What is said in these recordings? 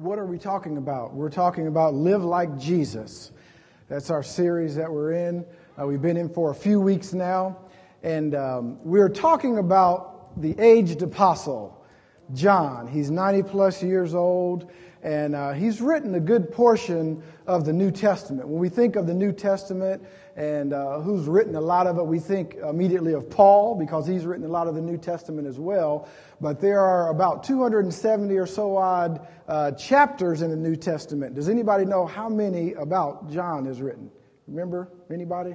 what are we talking about? We're talking about Live Like Jesus. That's our series that we're in. Uh, we've been in for a few weeks now. And um, we're talking about the aged apostle, John. He's 90 plus years old, and uh, he's written a good portion of the New Testament. When we think of the New Testament and uh, who's written a lot of it, we think immediately of Paul because he's written a lot of the New Testament as well. But there are about 270 or so odd uh, chapters in the New Testament. Does anybody know how many about John is written? Remember anybody?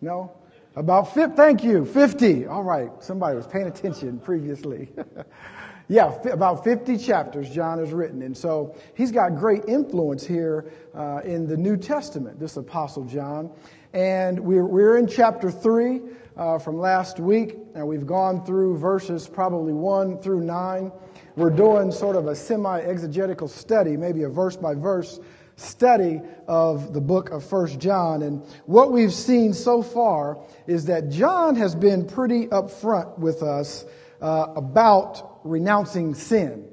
No? About 50, thank you, 50. All right, somebody was paying attention previously. yeah, about 50 chapters John has written. And so he's got great influence here uh, in the New Testament, this Apostle John. And we're, we're in chapter 3 uh, from last week, and we've gone through verses probably 1 through 9. We're doing sort of a semi exegetical study, maybe a verse by verse study of the book of First John. And what we've seen so far is that John has been pretty upfront with us uh, about renouncing sin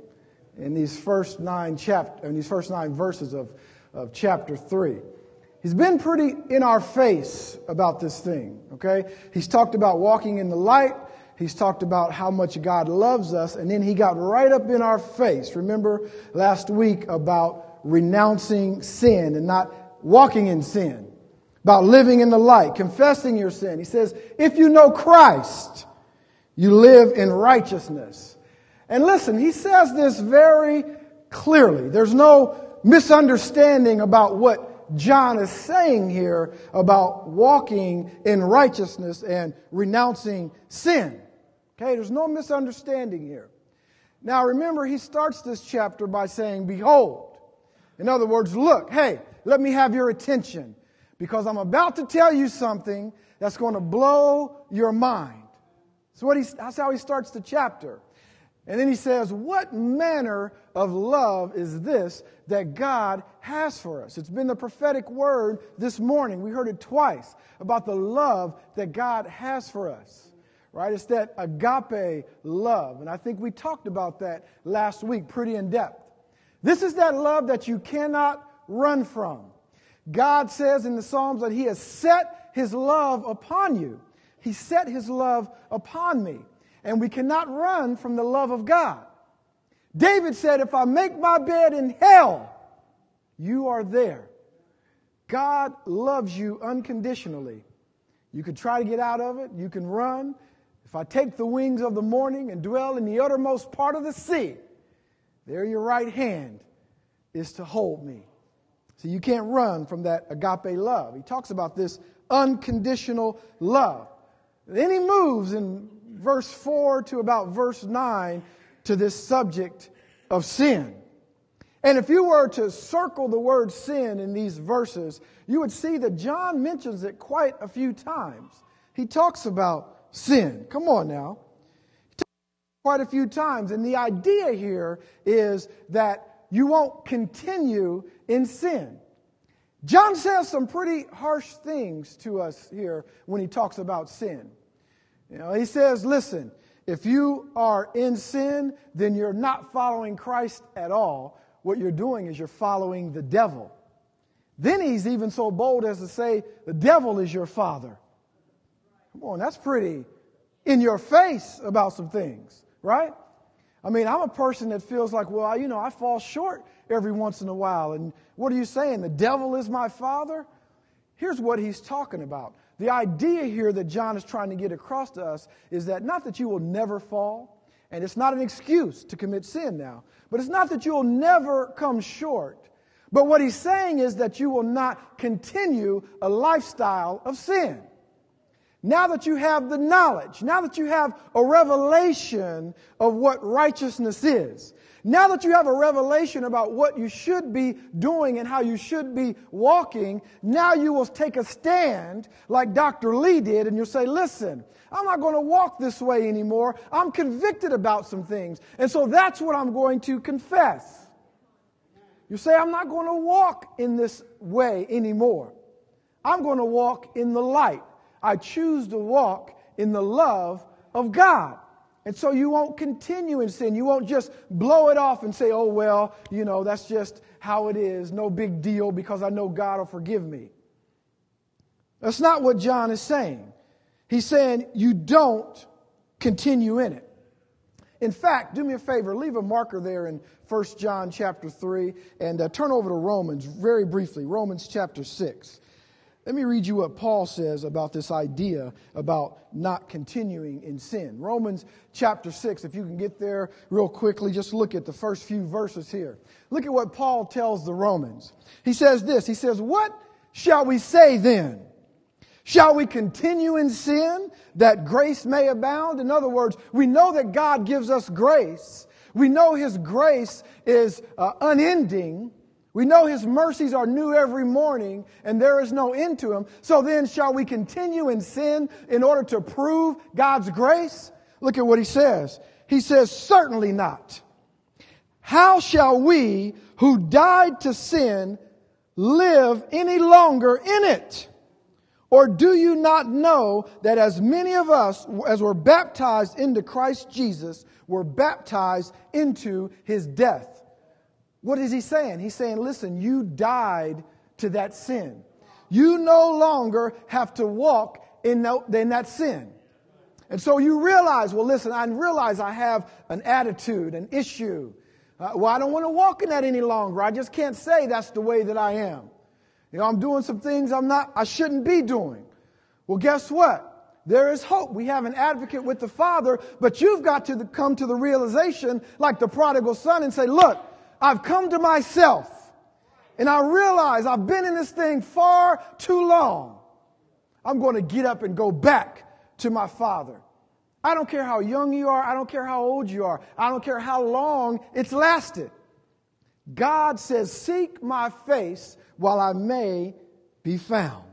in these first nine chapter, in these first nine verses of, of chapter three. He's been pretty in our face about this thing, okay? He's talked about walking in the light. He's talked about how much God loves us. And then he got right up in our face. Remember last week about renouncing sin and not walking in sin, about living in the light, confessing your sin. He says, if you know Christ, you live in righteousness. And listen, he says this very clearly. There's no misunderstanding about what John is saying here about walking in righteousness and renouncing sin. Okay, there's no misunderstanding here. Now remember, he starts this chapter by saying, Behold. In other words, look, hey, let me have your attention because I'm about to tell you something that's going to blow your mind. So what he, that's how he starts the chapter. And then he says, What manner of love is this that God has for us? It's been the prophetic word this morning. We heard it twice about the love that God has for us, right? It's that agape love. And I think we talked about that last week pretty in depth. This is that love that you cannot run from. God says in the Psalms that He has set His love upon you. He set His love upon me and we cannot run from the love of God. David said, If I make my bed in hell, you are there. God loves you unconditionally. You can try to get out of it, you can run. If I take the wings of the morning and dwell in the uttermost part of the sea, there your right hand is to hold me. So you can't run from that agape love. He talks about this unconditional love. Then he moves in verse 4 to about verse 9 to this subject of sin. And if you were to circle the word sin in these verses, you would see that John mentions it quite a few times. He talks about sin. Come on now. quite a few times. And the idea here is that you won't continue in sin. John says some pretty harsh things to us here when he talks about sin. You know, he says, listen, if you are in sin, then you're not following Christ at all. What you're doing is you're following the devil. Then he's even so bold as to say, the devil is your father. Come on, that's pretty in your face about some things, right? I mean, I'm a person that feels like, well, you know, I fall short every once in a while. And what are you saying? The devil is my father? Here's what he's talking about. The idea here that John is trying to get across to us is that not that you will never fall, and it's not an excuse to commit sin now, but it's not that you'll never come short. But what he's saying is that you will not continue a lifestyle of sin. Now that you have the knowledge, now that you have a revelation of what righteousness is, now that you have a revelation about what you should be doing and how you should be walking, now you will take a stand like Dr. Lee did and you'll say, listen, I'm not going to walk this way anymore. I'm convicted about some things. And so that's what I'm going to confess. You say, I'm not going to walk in this way anymore. I'm going to walk in the light. I choose to walk in the love of God. And so you won't continue in sin. You won't just blow it off and say, oh, well, you know, that's just how it is. No big deal because I know God will forgive me. That's not what John is saying. He's saying you don't continue in it. In fact, do me a favor, leave a marker there in 1 John chapter 3 and uh, turn over to Romans very briefly, Romans chapter 6. Let me read you what Paul says about this idea about not continuing in sin. Romans chapter 6, if you can get there real quickly, just look at the first few verses here. Look at what Paul tells the Romans. He says this He says, What shall we say then? Shall we continue in sin that grace may abound? In other words, we know that God gives us grace. We know His grace is uh, unending. We know his mercies are new every morning and there is no end to him. So then shall we continue in sin in order to prove God's grace? Look at what he says. He says, certainly not. How shall we who died to sin live any longer in it? Or do you not know that as many of us as were baptized into Christ Jesus were baptized into his death? What is he saying? He's saying, listen, you died to that sin. You no longer have to walk in, that sin. And so you realize, well, listen, I realize I have an attitude, an issue. Uh, well, I don't want to walk in that any longer. I just can't say that's the way that I am. You know, I'm doing some things I'm not, I shouldn't be doing. Well, guess what? There is hope. We have an advocate with the Father, but you've got to come to the realization, like the prodigal son, and say, look, I've come to myself and I realize I've been in this thing far too long. I'm going to get up and go back to my father. I don't care how young you are. I don't care how old you are. I don't care how long it's lasted. God says, Seek my face while I may be found.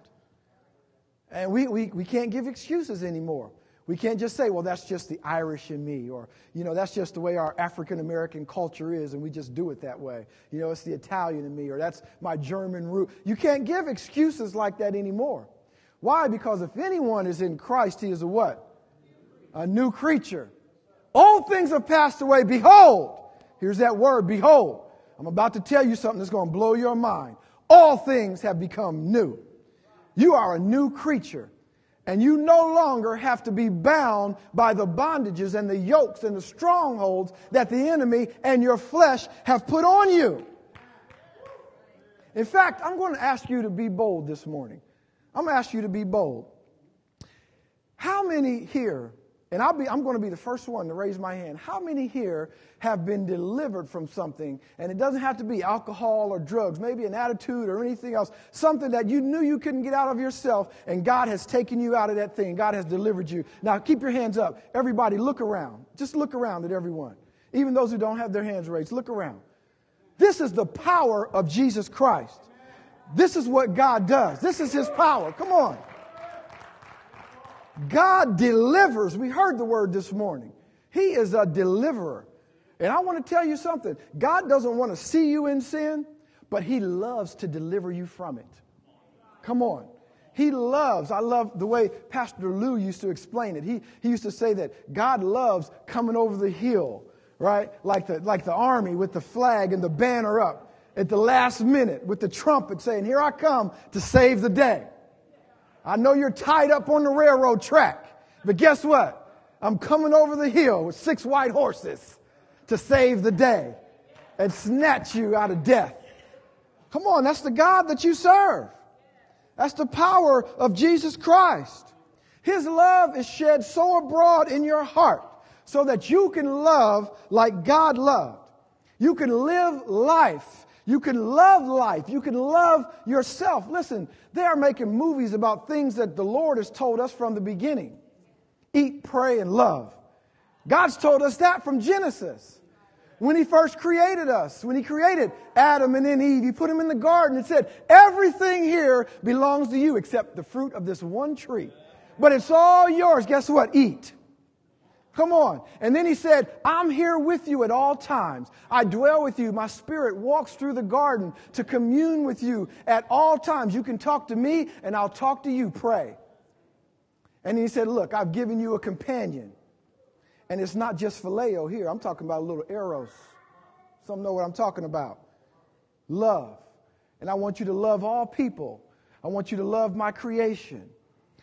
And we, we, we can't give excuses anymore. We can't just say, well, that's just the Irish in me, or, you know, that's just the way our African American culture is, and we just do it that way. You know, it's the Italian in me, or that's my German root. You can't give excuses like that anymore. Why? Because if anyone is in Christ, he is a what? A new creature. All things have passed away. Behold, here's that word, behold. I'm about to tell you something that's going to blow your mind. All things have become new. You are a new creature. And you no longer have to be bound by the bondages and the yokes and the strongholds that the enemy and your flesh have put on you. In fact, I'm going to ask you to be bold this morning. I'm going to ask you to be bold. How many here and I'll be, I'm going to be the first one to raise my hand. How many here have been delivered from something? And it doesn't have to be alcohol or drugs, maybe an attitude or anything else, something that you knew you couldn't get out of yourself, and God has taken you out of that thing. God has delivered you. Now keep your hands up. Everybody, look around. Just look around at everyone. Even those who don't have their hands raised, look around. This is the power of Jesus Christ. This is what God does. This is His power. Come on. God delivers. We heard the word this morning. He is a deliverer. And I want to tell you something God doesn't want to see you in sin, but He loves to deliver you from it. Come on. He loves, I love the way Pastor Lou used to explain it. He, he used to say that God loves coming over the hill, right? Like the, like the army with the flag and the banner up at the last minute with the trumpet saying, Here I come to save the day. I know you're tied up on the railroad track, but guess what? I'm coming over the hill with six white horses to save the day and snatch you out of death. Come on, that's the God that you serve. That's the power of Jesus Christ. His love is shed so abroad in your heart so that you can love like God loved. You can live life you can love life. You can love yourself. Listen, they are making movies about things that the Lord has told us from the beginning eat, pray, and love. God's told us that from Genesis. When He first created us, when He created Adam and then Eve, He put them in the garden and said, Everything here belongs to you except the fruit of this one tree. But it's all yours. Guess what? Eat. Come on. And then he said, I'm here with you at all times. I dwell with you. My spirit walks through the garden to commune with you at all times. You can talk to me and I'll talk to you. Pray. And he said, Look, I've given you a companion. And it's not just phileo here. I'm talking about a little eros. Some know what I'm talking about. Love. And I want you to love all people. I want you to love my creation.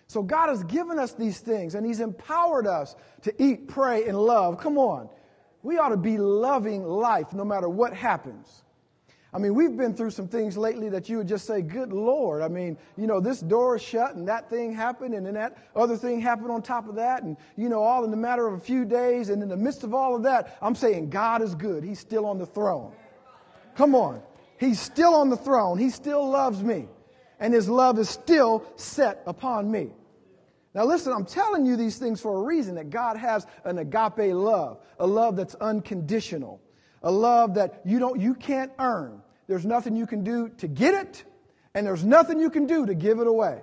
So God has given us these things and He's empowered us to eat, pray, and love. Come on. We ought to be loving life no matter what happens. I mean, we've been through some things lately that you would just say, Good Lord. I mean, you know, this door is shut and that thing happened and then that other thing happened on top of that. And, you know, all in the matter of a few days. And in the midst of all of that, I'm saying God is good. He's still on the throne. Come on. He's still on the throne. He still loves me. And his love is still set upon me. Now, listen, I'm telling you these things for a reason that God has an agape love, a love that's unconditional, a love that you, don't, you can't earn. There's nothing you can do to get it, and there's nothing you can do to give it away.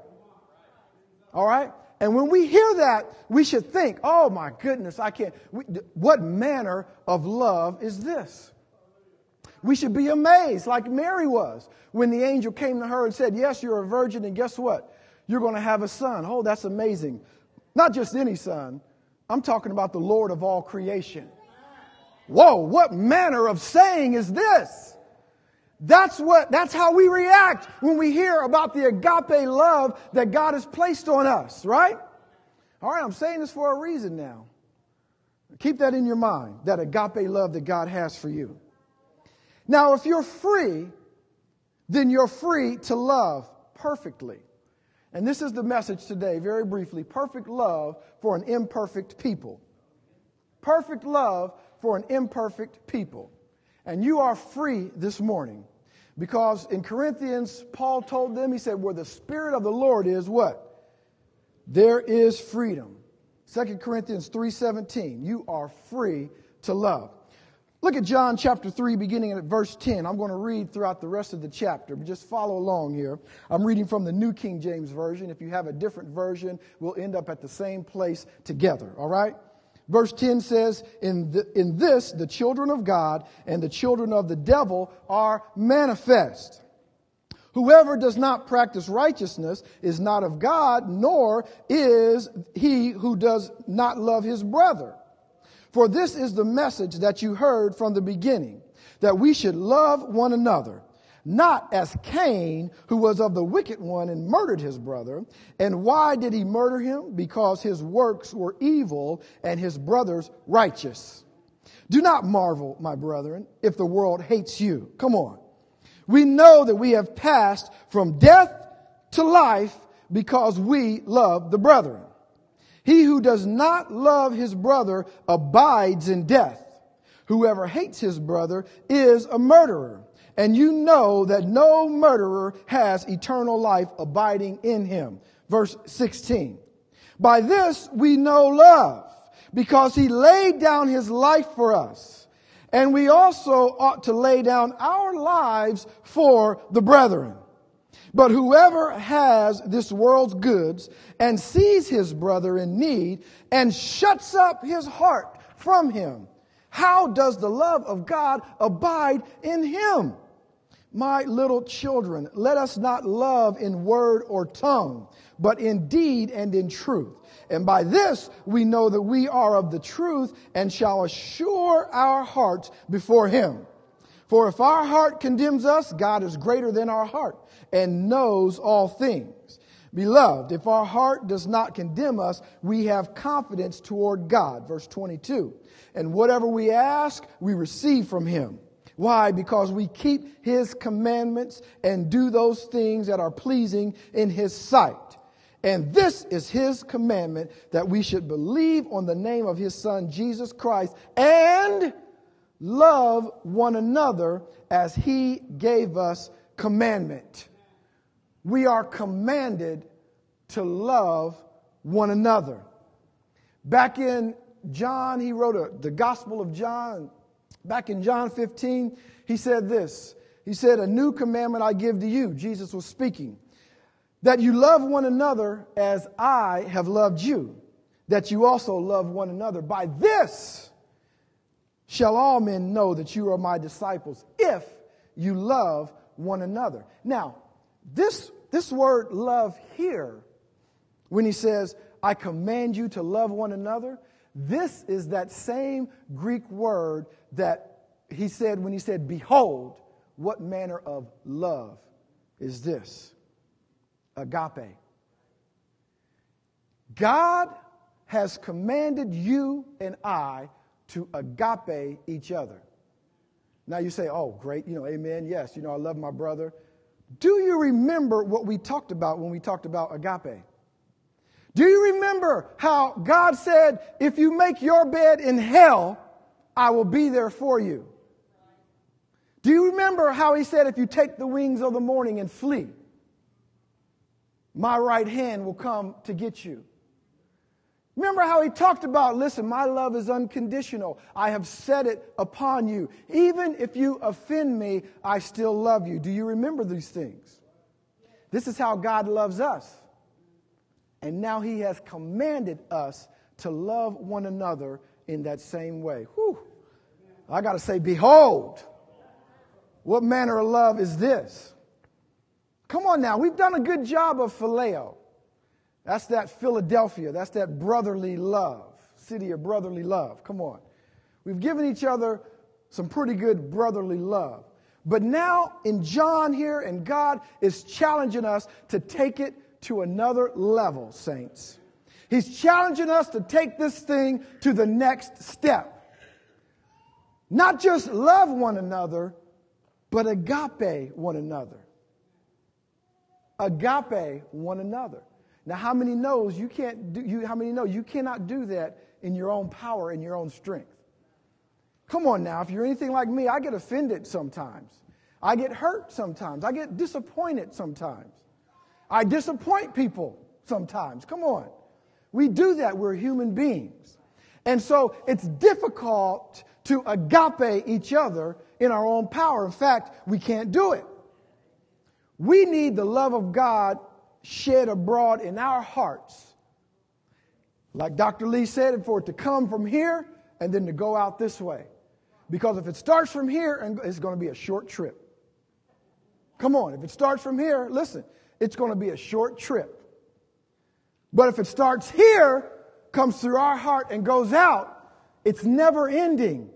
All right? And when we hear that, we should think, oh my goodness, I can't. What manner of love is this? We should be amazed, like Mary was, when the angel came to her and said, Yes, you're a virgin, and guess what? You're going to have a son. Oh, that's amazing. Not just any son, I'm talking about the Lord of all creation. Whoa, what manner of saying is this? That's what, that's how we react when we hear about the agape love that God has placed on us, right? All right, I'm saying this for a reason now. Keep that in your mind, that agape love that God has for you. Now, if you're free, then you're free to love perfectly. And this is the message today, very briefly perfect love for an imperfect people. Perfect love for an imperfect people. And you are free this morning because in Corinthians, Paul told them, he said, where the Spirit of the Lord is, what? There is freedom. 2 Corinthians 3.17, you are free to love. Look at John chapter 3, beginning at verse 10. I'm going to read throughout the rest of the chapter, but just follow along here. I'm reading from the New King James Version. If you have a different version, we'll end up at the same place together, all right? Verse 10 says, in, the, in this, the children of God and the children of the devil are manifest. Whoever does not practice righteousness is not of God, nor is he who does not love his brother. For this is the message that you heard from the beginning, that we should love one another, not as Cain, who was of the wicked one and murdered his brother. And why did he murder him? Because his works were evil and his brothers righteous. Do not marvel, my brethren, if the world hates you. Come on. We know that we have passed from death to life because we love the brethren. He who does not love his brother abides in death. Whoever hates his brother is a murderer. And you know that no murderer has eternal life abiding in him. Verse 16. By this we know love, because he laid down his life for us. And we also ought to lay down our lives for the brethren. But whoever has this world's goods and sees his brother in need and shuts up his heart from him, how does the love of God abide in him? My little children, let us not love in word or tongue, but in deed and in truth. And by this we know that we are of the truth and shall assure our hearts before him. For if our heart condemns us, God is greater than our heart and knows all things. Beloved, if our heart does not condemn us, we have confidence toward God. Verse 22. And whatever we ask, we receive from him. Why? Because we keep his commandments and do those things that are pleasing in his sight. And this is his commandment that we should believe on the name of his son, Jesus Christ, and love one another as he gave us commandment we are commanded to love one another. Back in John, he wrote a, the Gospel of John. Back in John 15, he said this. He said, A new commandment I give to you, Jesus was speaking, that you love one another as I have loved you, that you also love one another. By this shall all men know that you are my disciples, if you love one another. Now, this, this word love here, when he says, I command you to love one another, This is that same Greek word that he said when he said, Behold, what manner of love is this? Agape. God has commanded you and I to agape each other. Now you say, oh, great, you know, amen, yes, you know, I love my brother. Do you remember what we talked about when we talked about agape? Do you remember how God said, if you make your bed in hell, I will be there for you? Do you remember how he said, if you take the wings of the morning and flee, my right hand will come to get you? Remember how he talked about, listen, my love is unconditional. I have set it upon you. Even if you offend me, I still love you. Do you remember these things? This is how God loves us. And now he has commanded us to love one another in that same way. Whew. I got to say, behold, what manner of love is this? Come on now, we've done a good job of phileo. That's that Philadelphia. That's that brotherly love, city of brotherly love. Come on. We've given each other some pretty good brotherly love. But now in John here, and God is challenging us to take it to another level, saints. He's challenging us to take this thing to the next step. Not just love one another, but agape one another. Agape one another. Now, how many knows you can't do, you, how many know you cannot do that in your own power, in your own strength? Come on now, if you're anything like me, I get offended sometimes. I get hurt sometimes. I get disappointed sometimes. I disappoint people sometimes. Come on. We do that. We're human beings. And so it's difficult to agape each other in our own power. In fact, we can't do it. We need the love of God shed abroad in our hearts. Like Dr. Lee said, for it to come from here and then to go out this way. Because if it starts from here, and it's going to be a short trip. Come on, if it starts from here, listen, it's going to be a short trip. But if it starts here, comes through our heart, and goes out, it's never ending.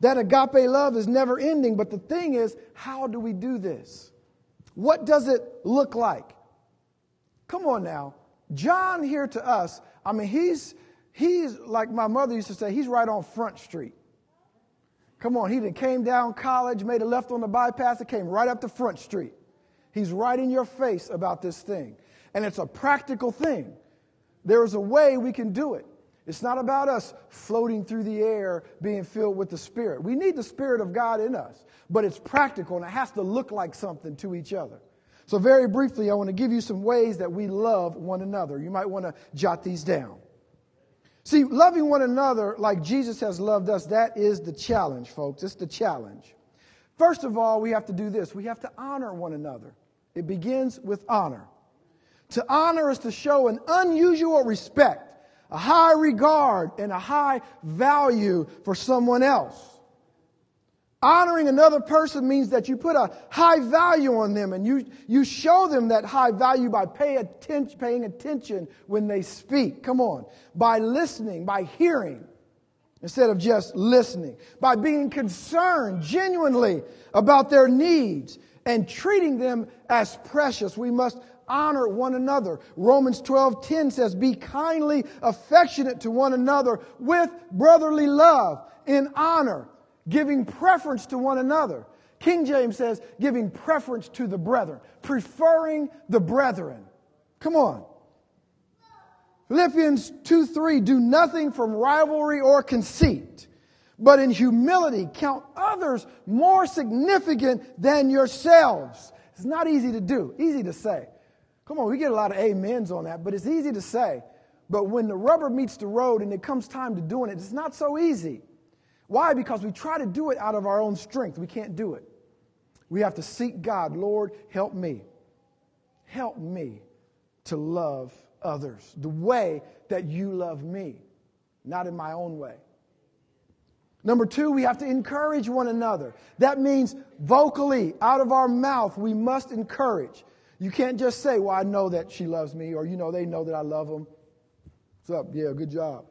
That agape love is never ending. But the thing is, how do we do this? What does it look like? Come on now. John here to us, I mean, he's, he's like my mother used to say, he's right on Front Street. Come on, he came down college, made a left on the bypass, and came right up to Front Street. He's right in your face about this thing. And it's a practical thing. There's a way we can do it. It's not about us floating through the air, being filled with the Spirit. We need the Spirit of God in us, but it's practical and it has to look like something to each other. So, very briefly, I want to give you some ways that we love one another. You might want to jot these down. See, loving one another like Jesus has loved us, that is the challenge, folks. It's the challenge. First of all, we have to do this we have to honor one another. It begins with honor. To honor is to show an unusual respect, a high regard, and a high value for someone else. Honoring another person means that you put a high value on them and you, you show them that high value by pay attention, paying attention when they speak. Come on. By listening, by hearing, instead of just listening. By being concerned genuinely about their needs and treating them as precious. We must honor one another. Romans 12:10 says, "Be kindly affectionate to one another with brotherly love in honor." Giving preference to one another. King James says, giving preference to the brethren, preferring the brethren. Come on. Philippians 2 3, do nothing from rivalry or conceit, but in humility count others more significant than yourselves. It's not easy to do, easy to say. Come on, we get a lot of amens on that, but it's easy to say. But when the rubber meets the road and it comes time to doing it, it's not so easy. Why? Because we try to do it out of our own strength. We can't do it. We have to seek God. Lord, help me. Help me to love others the way that you love me, not in my own way. Number two, we have to encourage one another. That means vocally, out of our mouth, we must encourage. You can't just say, Well, I know that she loves me, or you know, they know that I love them. What's up? Yeah, good job.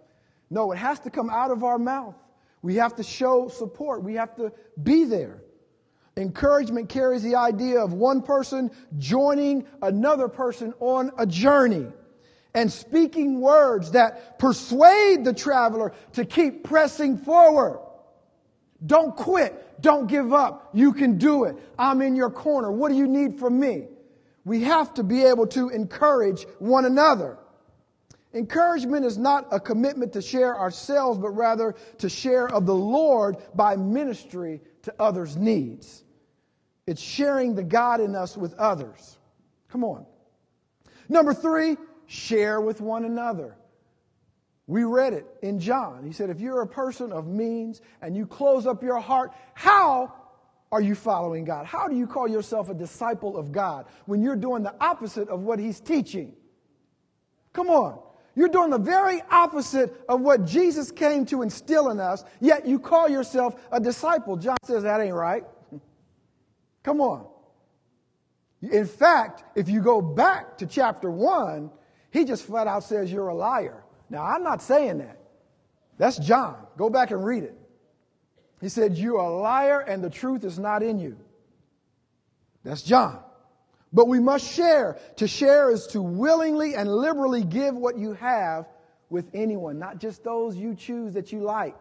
No, it has to come out of our mouth. We have to show support. We have to be there. Encouragement carries the idea of one person joining another person on a journey and speaking words that persuade the traveler to keep pressing forward. Don't quit. Don't give up. You can do it. I'm in your corner. What do you need from me? We have to be able to encourage one another. Encouragement is not a commitment to share ourselves, but rather to share of the Lord by ministry to others' needs. It's sharing the God in us with others. Come on. Number three, share with one another. We read it in John. He said, if you're a person of means and you close up your heart, how are you following God? How do you call yourself a disciple of God when you're doing the opposite of what He's teaching? Come on. You're doing the very opposite of what Jesus came to instill in us, yet you call yourself a disciple. John says that ain't right. Come on. In fact, if you go back to chapter 1, he just flat out says you're a liar. Now, I'm not saying that. That's John. Go back and read it. He said, You're a liar and the truth is not in you. That's John. But we must share. To share is to willingly and liberally give what you have with anyone, not just those you choose that you like.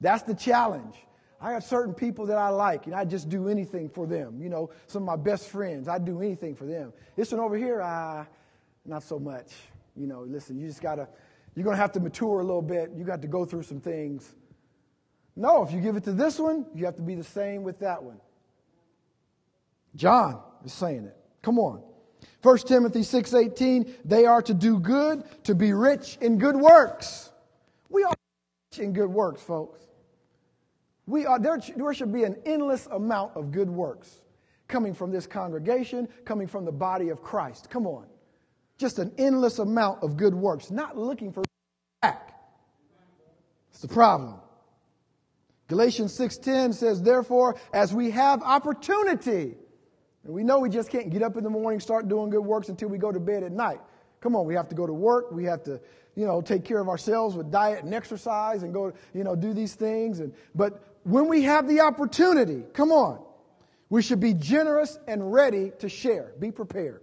That's the challenge. I have certain people that I like, and I just do anything for them. You know, some of my best friends, I do anything for them. This one over here, uh, not so much. You know, listen, you just gotta, you're gonna have to mature a little bit. You got to go through some things. No, if you give it to this one, you have to be the same with that one. John is saying it. Come on. 1 Timothy 6:18, they are to do good, to be rich in good works. We are rich in good works, folks. We are there, there should be an endless amount of good works coming from this congregation, coming from the body of Christ. Come on. Just an endless amount of good works, not looking for back. It's the problem. Galatians 6:10 says, "Therefore, as we have opportunity, and we know we just can't get up in the morning, start doing good works until we go to bed at night. Come on, we have to go to work. We have to, you know, take care of ourselves with diet and exercise and go, you know, do these things. And, but when we have the opportunity, come on, we should be generous and ready to share. Be prepared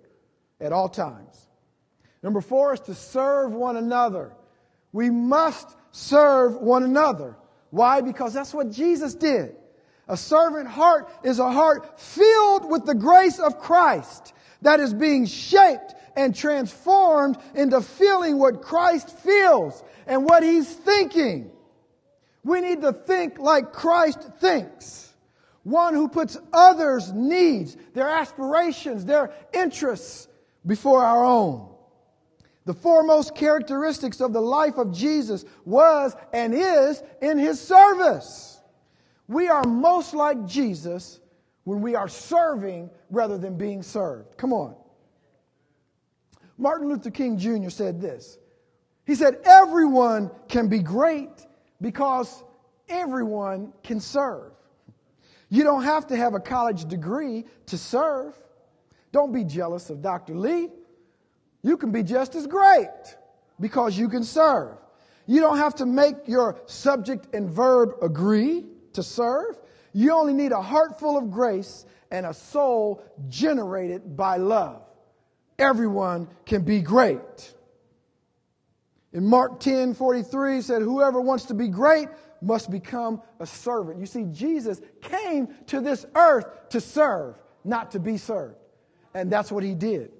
at all times. Number four is to serve one another. We must serve one another. Why? Because that's what Jesus did. A servant heart is a heart filled with the grace of Christ that is being shaped and transformed into feeling what Christ feels and what he's thinking. We need to think like Christ thinks. One who puts others' needs, their aspirations, their interests before our own. The foremost characteristics of the life of Jesus was and is in his service. We are most like Jesus when we are serving rather than being served. Come on. Martin Luther King Jr. said this. He said, Everyone can be great because everyone can serve. You don't have to have a college degree to serve. Don't be jealous of Dr. Lee. You can be just as great because you can serve. You don't have to make your subject and verb agree to serve. You only need a heart full of grace and a soul generated by love. Everyone can be great. In Mark 10 43 said, Whoever wants to be great must become a servant. You see, Jesus came to this earth to serve, not to be served. And that's what he did.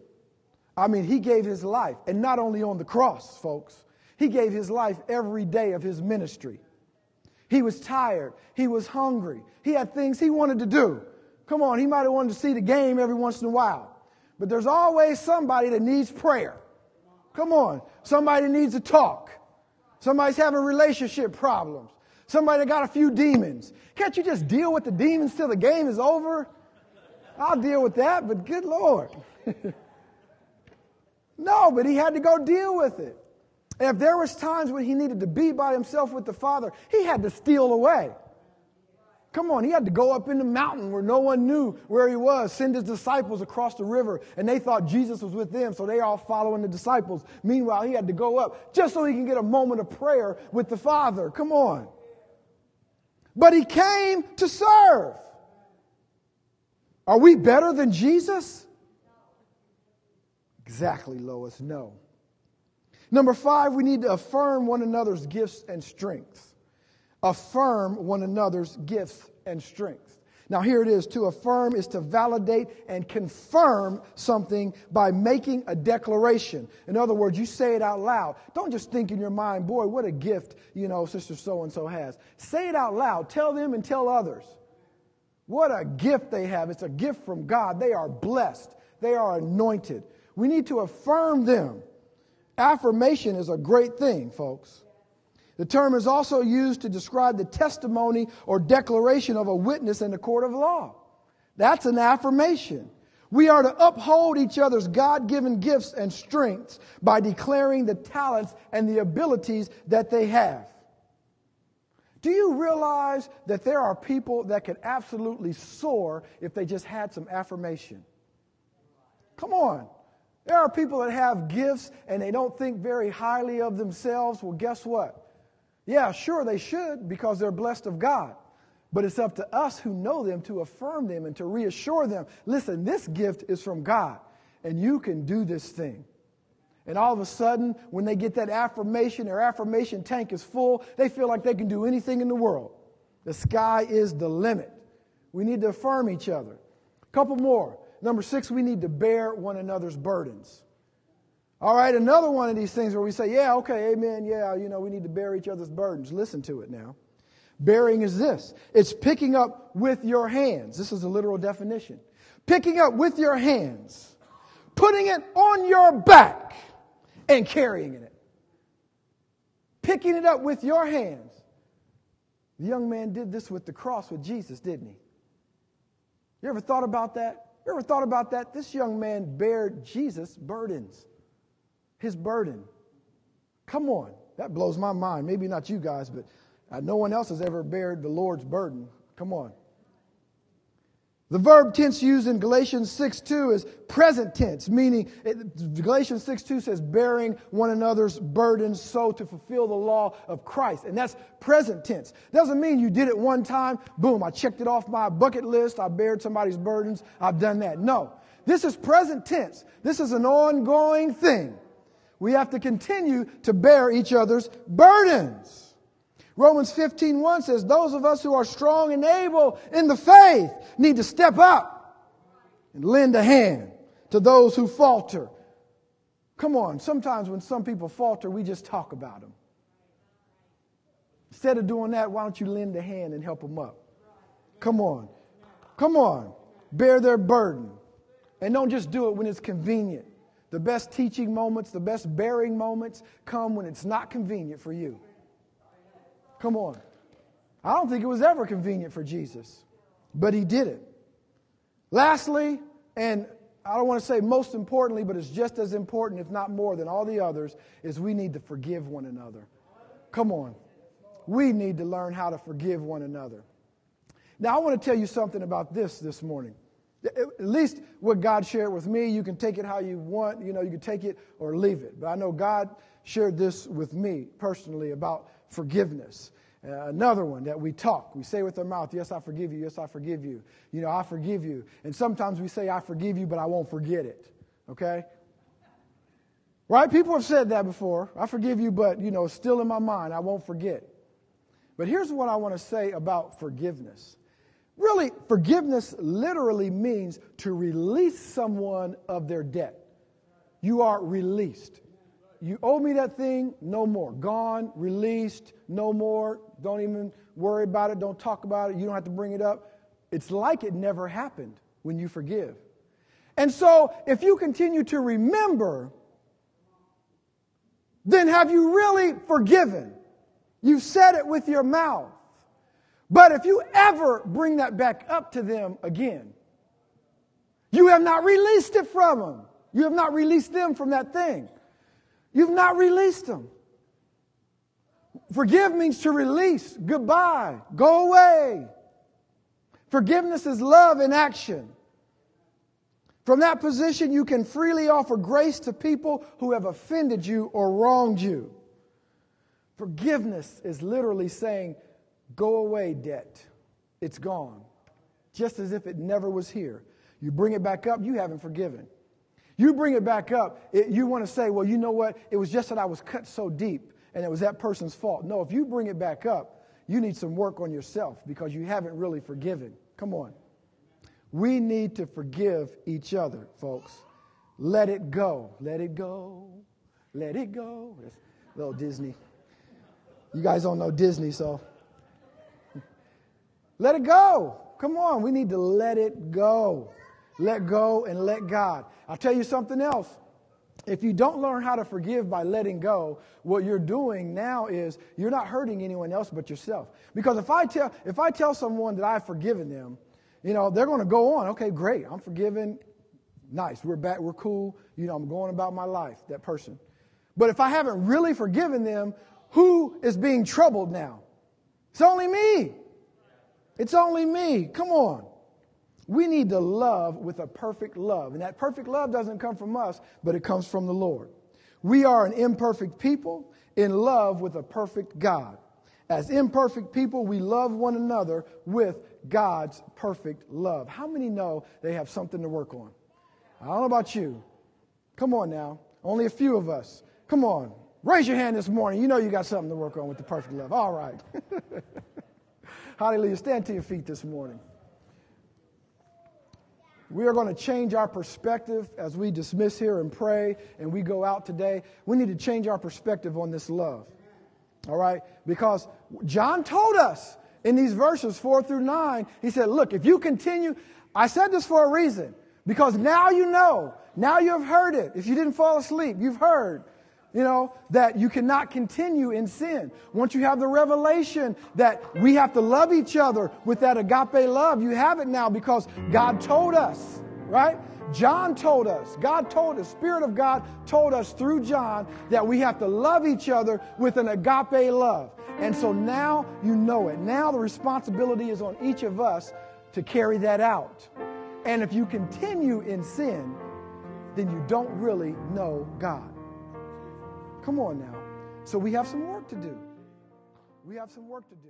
I mean, he gave his life, and not only on the cross, folks, he gave his life every day of his ministry. He was tired. He was hungry. He had things he wanted to do. Come on, he might have wanted to see the game every once in a while. But there's always somebody that needs prayer. Come on, somebody needs to talk. Somebody's having relationship problems. Somebody got a few demons. Can't you just deal with the demons till the game is over? I'll deal with that, but good Lord. no, but he had to go deal with it. And if there was times when he needed to be by himself with the Father, he had to steal away. Come on, he had to go up in the mountain where no one knew where he was, send his disciples across the river, and they thought Jesus was with them, so they all following the disciples. Meanwhile, he had to go up just so he can get a moment of prayer with the Father. Come on. But he came to serve. Are we better than Jesus? Exactly, Lois, no. Number five, we need to affirm one another's gifts and strengths affirm one another's gifts and strengths. Now, here it is to affirm is to validate and confirm something by making a declaration. In other words, you say it out loud. Don't just think in your mind, boy, what a gift, you know, Sister so and so has. Say it out loud. Tell them and tell others. What a gift they have. It's a gift from God. They are blessed, they are anointed. We need to affirm them. Affirmation is a great thing, folks. The term is also used to describe the testimony or declaration of a witness in the court of law. That's an affirmation. We are to uphold each other's God given gifts and strengths by declaring the talents and the abilities that they have. Do you realize that there are people that could absolutely soar if they just had some affirmation? Come on. There are people that have gifts and they don't think very highly of themselves. Well, guess what? Yeah, sure, they should because they're blessed of God. But it's up to us who know them to affirm them and to reassure them listen, this gift is from God, and you can do this thing. And all of a sudden, when they get that affirmation, their affirmation tank is full, they feel like they can do anything in the world. The sky is the limit. We need to affirm each other. A couple more. Number six, we need to bear one another's burdens. All right, another one of these things where we say, yeah, okay, amen, yeah, you know, we need to bear each other's burdens. Listen to it now. Bearing is this it's picking up with your hands. This is a literal definition. Picking up with your hands, putting it on your back, and carrying it. Picking it up with your hands. The young man did this with the cross with Jesus, didn't he? You ever thought about that? You ever thought about that? This young man bared Jesus' burdens his burden. Come on. That blows my mind. Maybe not you guys, but uh, no one else has ever bared the Lord's burden. Come on. The verb tense used in Galatians 6 2 is present tense, meaning it, Galatians 6 2 says, bearing one another's burdens so to fulfill the law of Christ. And that's present tense. Doesn't mean you did it one time, boom, I checked it off my bucket list, I bared somebody's burdens, I've done that. No. This is present tense. This is an ongoing thing. We have to continue to bear each other's burdens. Romans 15:1 says, "Those of us who are strong and able in the faith need to step up and lend a hand to those who falter." Come on, sometimes when some people falter, we just talk about them. Instead of doing that, why don't you lend a hand and help them up? Come on. Come on. Bear their burden. And don't just do it when it's convenient. The best teaching moments, the best bearing moments come when it's not convenient for you. Come on. I don't think it was ever convenient for Jesus, but he did it. Lastly, and I don't want to say most importantly, but it's just as important, if not more than all the others, is we need to forgive one another. Come on. We need to learn how to forgive one another. Now, I want to tell you something about this this morning. At least what God shared with me, you can take it how you want. You know, you can take it or leave it. But I know God shared this with me personally about forgiveness. Uh, another one that we talk, we say with our mouth, Yes, I forgive you. Yes, I forgive you. You know, I forgive you. And sometimes we say, I forgive you, but I won't forget it. Okay? Right? People have said that before. I forgive you, but, you know, still in my mind. I won't forget. But here's what I want to say about forgiveness Really, forgiveness literally means to release someone of their debt. You are released. You owe me that thing, no more. Gone, released, no more. Don't even worry about it. Don't talk about it. You don't have to bring it up. It's like it never happened when you forgive. And so, if you continue to remember, then have you really forgiven? You've said it with your mouth. But if you ever bring that back up to them again, you have not released it from them. You have not released them from that thing. You've not released them. Forgive means to release. Goodbye. Go away. Forgiveness is love in action. From that position, you can freely offer grace to people who have offended you or wronged you. Forgiveness is literally saying, Go away, debt. It's gone. Just as if it never was here. You bring it back up, you haven't forgiven. You bring it back up, it, you want to say, Well, you know what? It was just that I was cut so deep and it was that person's fault. No, if you bring it back up, you need some work on yourself because you haven't really forgiven. Come on. We need to forgive each other, folks. Let it go. Let it go. Let it go. That's little Disney. You guys don't know Disney, so let it go. Come on. We need to let it go. Let go and let God. I'll tell you something else. If you don't learn how to forgive by letting go, what you're doing now is you're not hurting anyone else but yourself. Because if I tell if I tell someone that I've forgiven them, you know, they're going to go on. Okay, great. I'm forgiven. Nice. We're back. We're cool. You know, I'm going about my life, that person. But if I haven't really forgiven them, who is being troubled now? It's only me. It's only me. Come on. We need to love with a perfect love. And that perfect love doesn't come from us, but it comes from the Lord. We are an imperfect people in love with a perfect God. As imperfect people, we love one another with God's perfect love. How many know they have something to work on? I don't know about you. Come on now. Only a few of us. Come on. Raise your hand this morning. You know you got something to work on with the perfect love. All right. Hallelujah. Stand to your feet this morning. We are going to change our perspective as we dismiss here and pray and we go out today. We need to change our perspective on this love. All right? Because John told us in these verses 4 through 9, he said, Look, if you continue, I said this for a reason. Because now you know, now you have heard it. If you didn't fall asleep, you've heard, you know, that you cannot continue in sin. Once you have the revelation that we have to love each other with that agape love, you have it now because God told us, right? John told us, God told the Spirit of God told us through John that we have to love each other with an agape love. And so now you know it. Now the responsibility is on each of us to carry that out. And if you continue in sin, then you don't really know God. Come on now. So we have some work to do. We have some work to do.